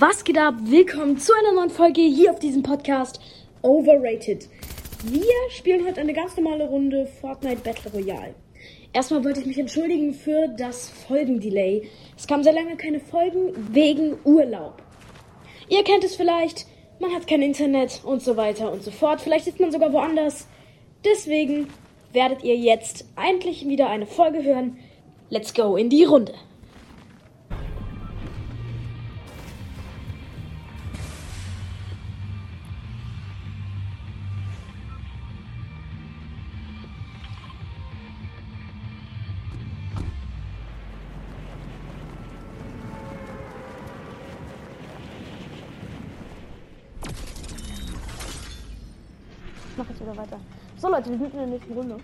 Was geht ab? Willkommen zu einer neuen Folge hier auf diesem Podcast Overrated. Wir spielen heute eine ganz normale Runde Fortnite Battle Royale. Erstmal wollte ich mich entschuldigen für das Folgendelay. Es kam sehr lange keine Folgen wegen Urlaub. Ihr kennt es vielleicht, man hat kein Internet und so weiter und so fort. Vielleicht ist man sogar woanders. Deswegen werdet ihr jetzt endlich wieder eine Folge hören. Let's go in die Runde. Leute, wir sind in der nächsten Runde.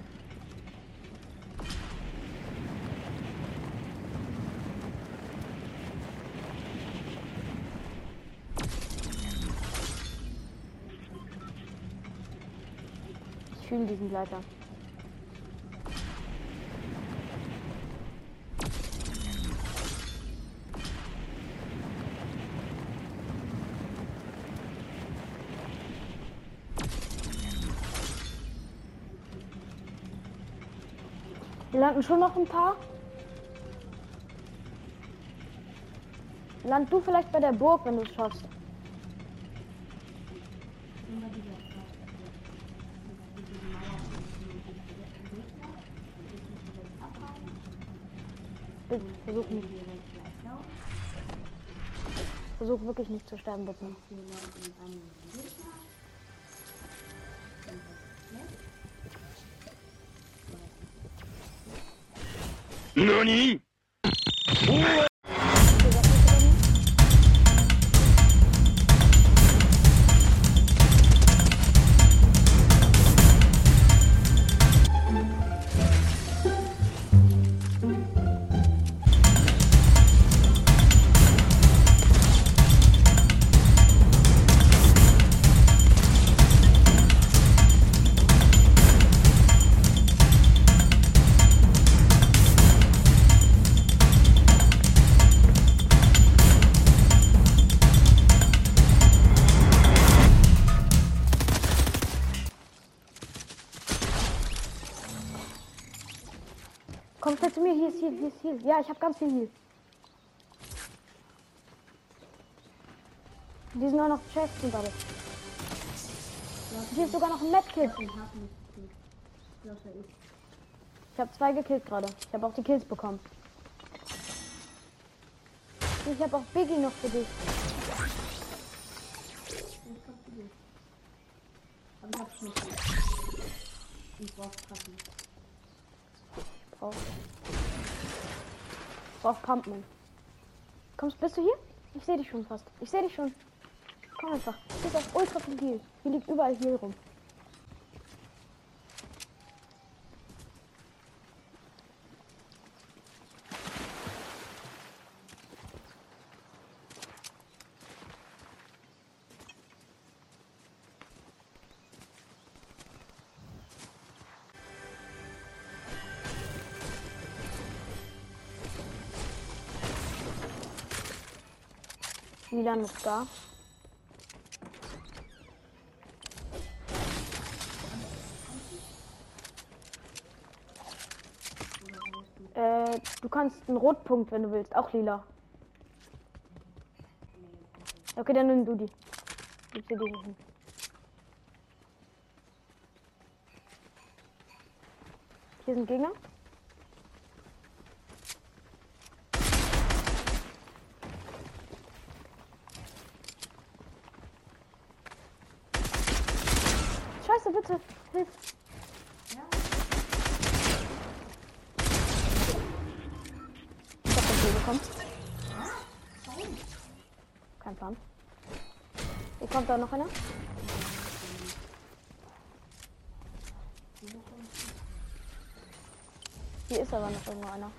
Ich fühle diesen Gleiter. Wir landen schon noch ein paar. Land du vielleicht bei der Burg, wenn du es schaffst. Bitte, versuch nicht. Versuch wirklich nicht zu sterben, bitte. 何？Komm schnell zu mir, hier ist hier, hier ist hier. Ja, ich habe ganz viel hier. Die sind auch noch Chests und alles. Hier ist sogar noch ein Medkit. Ich habe zwei gekillt gerade. Ich habe auch die Kills bekommen. Ich habe auch Biggie noch für dich. Ich brauche. Ich brauche Pumpman. Kommst, bist du hier? Ich sehe dich schon fast. Ich sehe dich schon. Komm einfach. Du bist auf ultra viel. Hier liegt überall Heal rum. Milan ist da. Äh, du kannst einen Rotpunkt, wenn du willst. Auch lila. Okay, dann nimm du die. Gib dir die hin. Hier sind Gegner. Scheiße, bitte. Hilf. Ich hab das hier bekommen. Kein Plan. Hier kommt da noch einer. Hier ist aber noch irgendwo einer.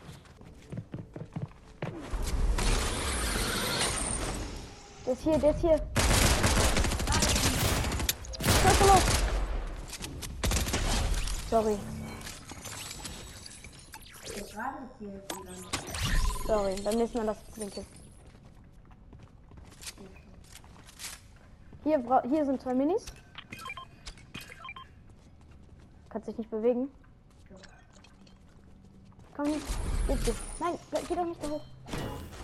Der ist hier, der ist hier. Scheiße los. Sorry. Sorry, beim nächsten Mal den Kill. Hier, hier sind zwei Minis. Kannst dich nicht bewegen. Komm nicht. Nein, geh doch nicht da hoch.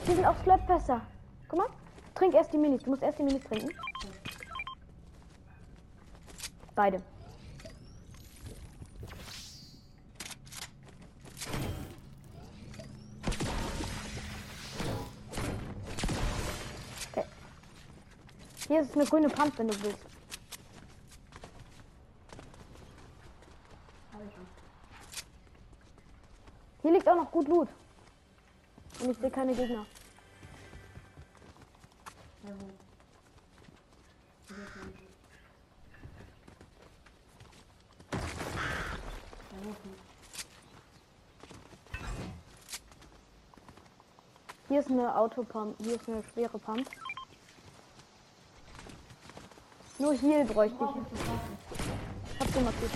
Die sind auch besser. Guck mal. Trink erst die Minis. Du musst erst die Minis trinken. Beide. Hier ist eine grüne Pump, wenn du willst. Hier liegt auch noch gut Loot. Und ich sehe keine Gegner. Hier ist eine Autopump. Hier ist eine schwere Pump. Nur hier bräuchte ich. ich sofort. Hab du markiert.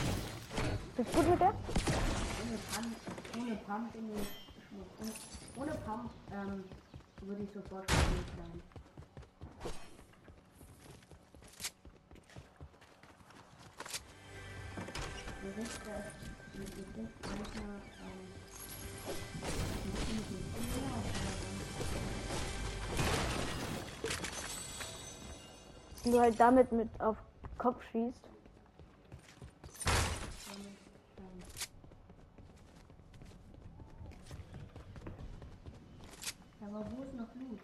Bist du gut mit der? Ohne Pump, ohne Pump ähm, würde ich sofort gespielt bleiben. Wenn du halt damit mit auf Kopf schießt. Aber wo ist noch Blut?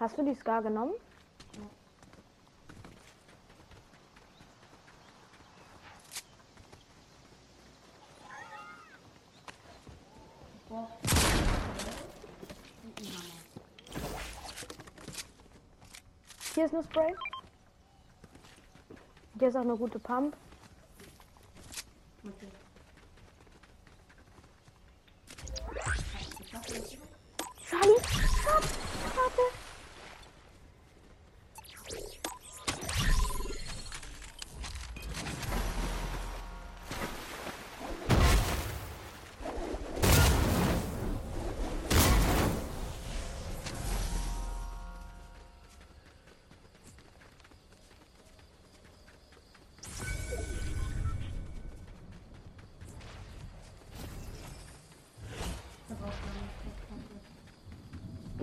Hast du die Scar genommen? Ich brauche einen Hammer. Hier ist eine Spray. Hier ist auch eine gute Pump.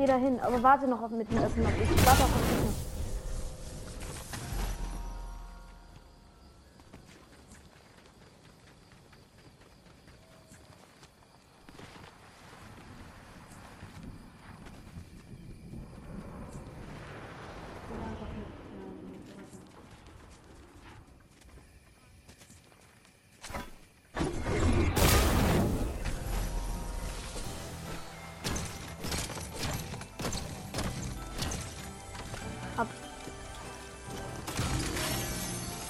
Geh da hin, aber warte noch auf mit dem Öffnen. Ich warte auf das Öffnen.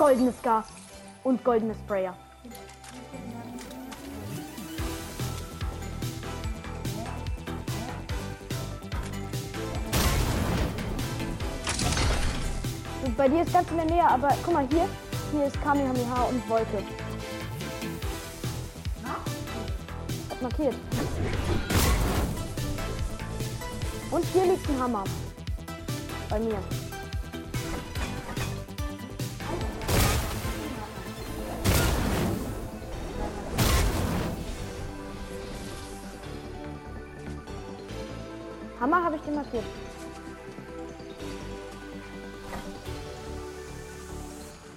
Goldenes Gas und goldene Sprayer. Und bei dir ist ganz in der Nähe, aber guck mal hier, hier ist Kamehameha und Wolke. Hat markiert. Und hier liegt ein Hammer. Bei mir. Hammer habe ich dir markiert.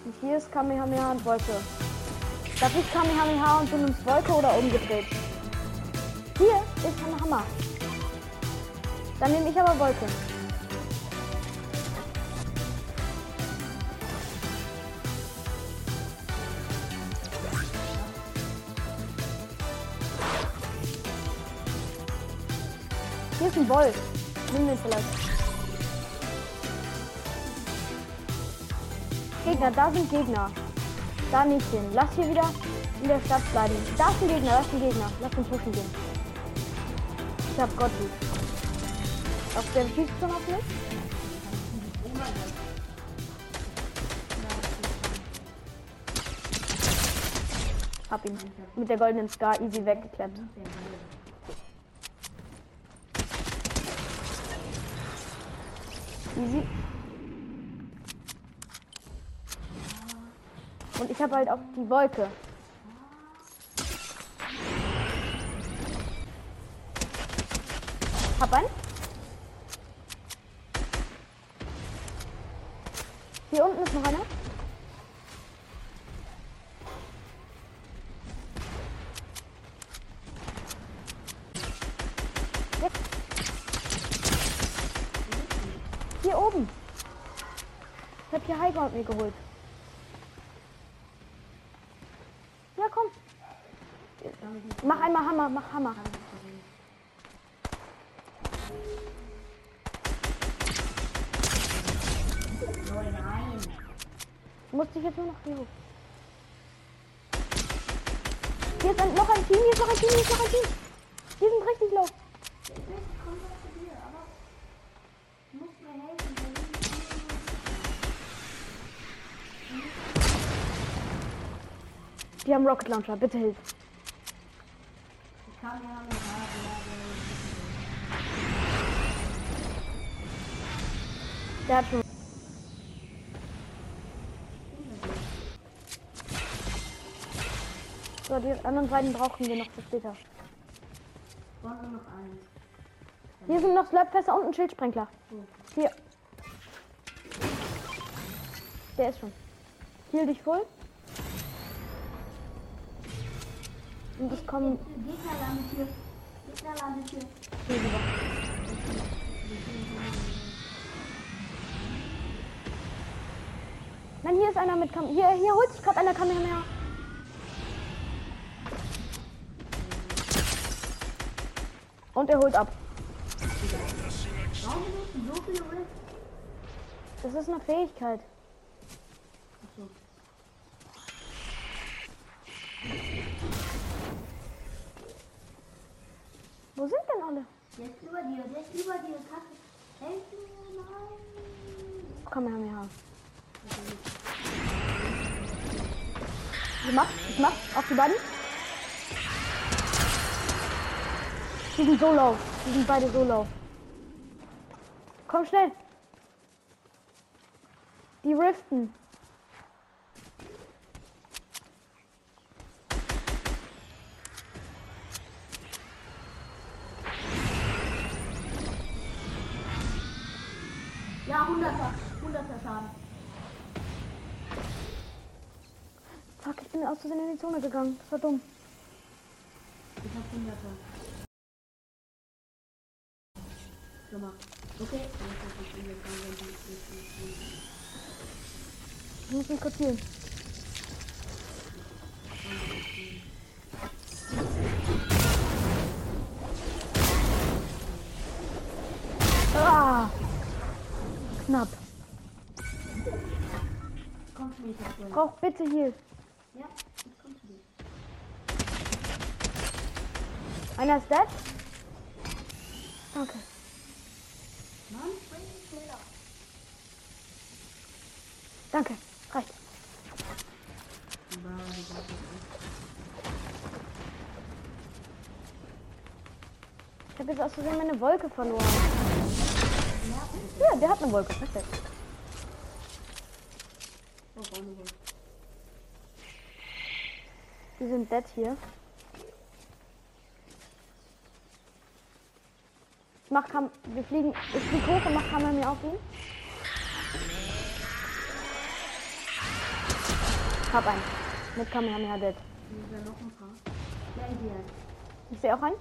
Und hier ist Kamehameha und Wolke. Darf ich Kamehameha und du nimmst Wolke oder umgedreht? Hier ist Hammer. Dann nehme ich aber Wolke. Hier ist ein Wolf. Nimm den vielleicht. Gegner, da sind Gegner. Da nicht hin. Lass hier wieder in der Stadt bleiben. Da ist ein Gegner, da ist ein Gegner. Lass den pushen gehen. Ich hab Gott lieb. Auf der schießt schon auf mich? Hab ihn. Mit der goldenen Scar easy weggeklemmt. Easy. Und ich habe halt auch die Wolke. Hab einen. Hier unten ist noch einer. Jetzt. Hier oben. Ich hab hier Highground mir geholt. Ja, komm. Mach einmal Hammer, mach Hammer. Musste ich jetzt nur noch hier hoch. Hier ist ein, noch ein Team, hier ist noch ein Team, hier ist noch ein Team. Die sind richtig low. Die haben Rocket Launcher, bitte hilf. Ich kann ja haben, Der hat schon. So, die anderen beiden brauchen wir noch für später. Wir noch einen? Hier sind noch Slurpfässer und ein Schildsprenkler. Hier. Der ist schon. Heal dich voll. Und es kommen Gegner landet hier. Gegner landet hier. Nein, hier ist einer mit Kam Hier, hier holt sich gerade einer Kamera. Und er holt ab. Das ist eine Fähigkeit. Achso. Wo sind denn alle? Der über dir, der über dir. Kannst du helfen? Nein. Kamera. Ich mach, ich mach. Auf die beiden. Die sind so low. Die sind beide so low. Komm schnell. Die riften. Bin aus Versehen in die Zone gegangen. Das war dumm. Ich hab 100er. Guck mal. Okay. Ich muss mich kurz healen. Ah! Knapp. Komm. Brauch bitte Heal. Ja, ich komm zu dir. Einer ist dead. Schneller. Danke. Reicht. Ich habe jetzt aus Versehen meine Wolke verloren. Ja, der hat eine Wolke. Perfekt. Die sind dead hier. Ich mach Kam wir fliegen. Ich flieg hoch und mach Kamera mir auf ihn. Hab einen. Mit Kamehameha dead. Sind noch ein paar. Ja, ideal. Ich sehe auch einen.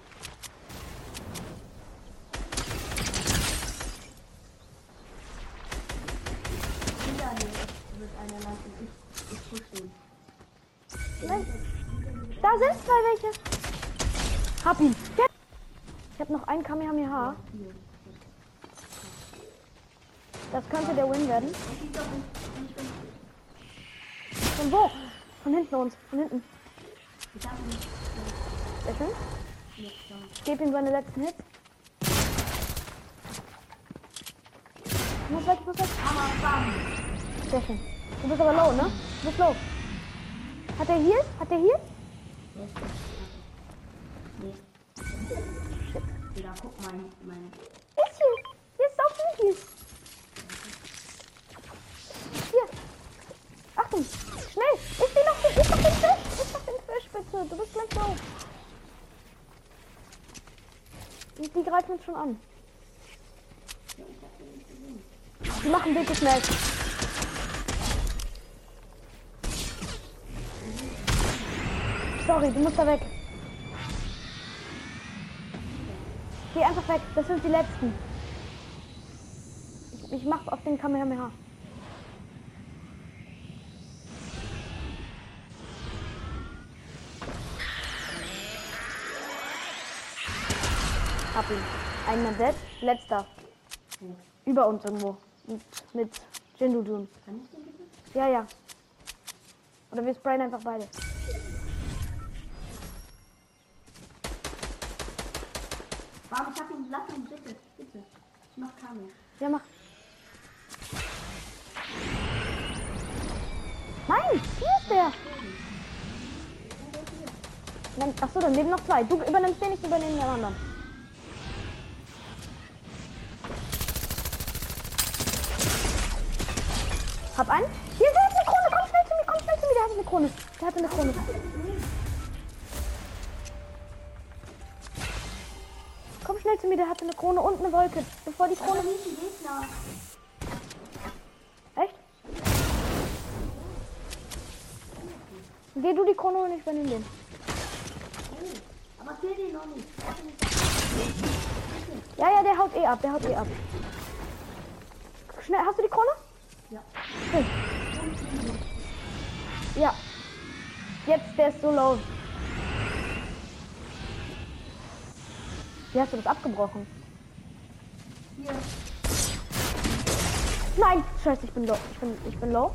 Nein. Da sind zwei welche. Hab ihn. Ich habe noch einen Kamehameha. Das könnte der Win werden. Von wo? Von hinten uns. Von hinten. Sehr schön. Ich gebe ihm seine letzten Hits. Muss weg, muss weg. Sehr schön. Du bist aber low, ne? Du bist low. Hat er hier? Hat er hier? guck mal, mein. Ist hier. Hier ist auch viel. Hier. Achtung. Schnell. Ich bin noch, ist noch den Fisch. Ist noch den Fisch, bitte. Drück gleich drauf. Die, die greifen uns schon an. Die machen bitte schnell. Sorry, du musst da weg. Einfach weg, das sind die letzten. Ich, ich mach auf den Kamehameha. Hab ihn. Ein Mann dead, letzter. Über uns irgendwo. Mit, mit Jindujun. Kann ich den bitte? Ja, ja. Oder wir sprayen einfach beide. Warum ich hab ihn, lass ihn bitte, bitte. Ich mach Kamel. Ja, mach. Nein, hier ist der. Nein, achso, dann leben noch zwei. Du übernimmst den, ich übernehme den anderen. Hab einen. Hier, der hat eine Krone. Komm schnell zu mir, komm schnell zu mir. Der hat eine Krone. Der hat eine Krone. Schnell zu mir, der hatte eine Krone und eine Wolke. Bevor die Krone. Echt? Geh du die Krone holen, ich übernehme den. Aber kill den noch nicht. Ja, ja, der haut eh ab, der haut eh ab. Schnell, hast du die Krone? Ja. Schön. Ja. Jetzt, der ist so low. Wie hast du das abgebrochen? Hier. Nein! Scheiße, ich bin low. Ich bin, ich bin low.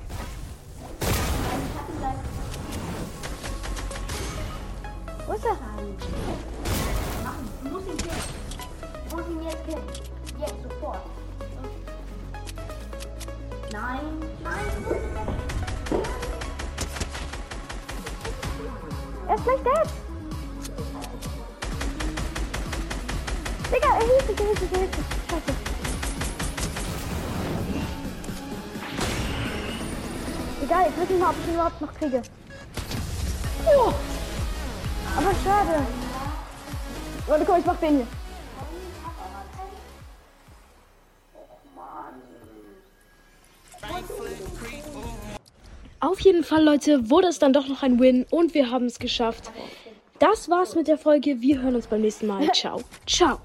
Nein, ich hab ihn gleich. Wo ist er? Du musst ihn killen. Du musst ihn jetzt killen. Jetzt, sofort. Nein. Nein. Er ist gleich dead. Er hilft sich. Scheiße. Egal, ich weiß nicht mal, ob ich ihn überhaupt noch kriege. Oh. Aber schade. Warte, komm, ich mach den hier. Auf jeden Fall, Leute, wurde es dann doch noch ein Win und wir haben es geschafft. Das war's mit der Folge. Wir hören uns beim nächsten Mal. Ciao. Ciao.